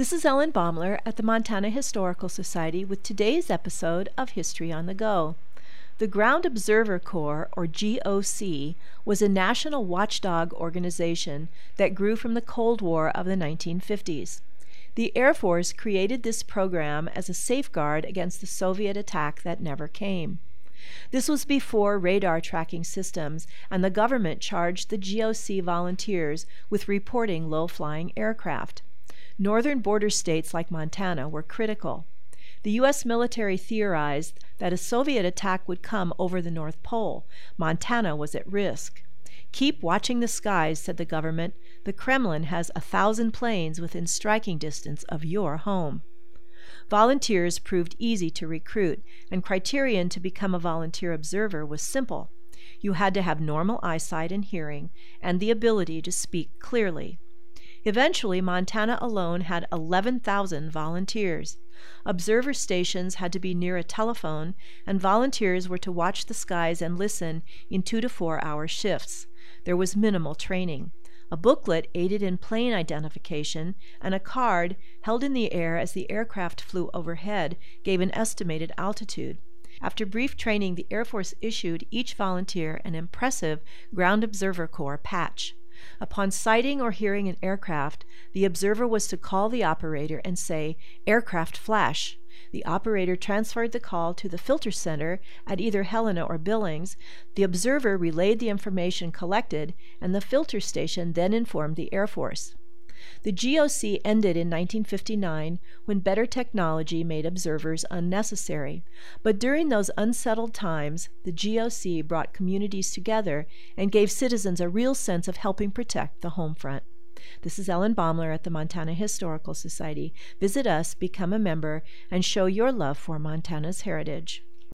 This is Ellen Baumler at the Montana Historical Society with today's episode of History on the Go. The Ground Observer Corps, or GOC, was a national watchdog organization that grew from the Cold War of the 1950s. The Air Force created this program as a safeguard against the Soviet attack that never came. This was before radar tracking systems, and the government charged the GOC volunteers with reporting low flying aircraft. Northern border states like Montana were critical. The U.S. military theorized that a Soviet attack would come over the North Pole. Montana was at risk. Keep watching the skies, said the government. The Kremlin has a thousand planes within striking distance of your home. Volunteers proved easy to recruit, and criterion to become a volunteer observer was simple. You had to have normal eyesight and hearing, and the ability to speak clearly. Eventually, Montana alone had 11,000 volunteers. Observer stations had to be near a telephone, and volunteers were to watch the skies and listen in two to four hour shifts. There was minimal training. A booklet aided in plane identification, and a card held in the air as the aircraft flew overhead gave an estimated altitude. After brief training, the Air Force issued each volunteer an impressive Ground Observer Corps patch. Upon sighting or hearing an aircraft, the observer was to call the operator and say, Aircraft flash. The operator transferred the call to the filter center at either Helena or Billings. The observer relayed the information collected, and the filter station then informed the Air Force. The GOC ended in 1959 when better technology made observers unnecessary. But during those unsettled times, the GOC brought communities together and gave citizens a real sense of helping protect the home front. This is Ellen Baumler at the Montana Historical Society. Visit us, become a member, and show your love for Montana's heritage.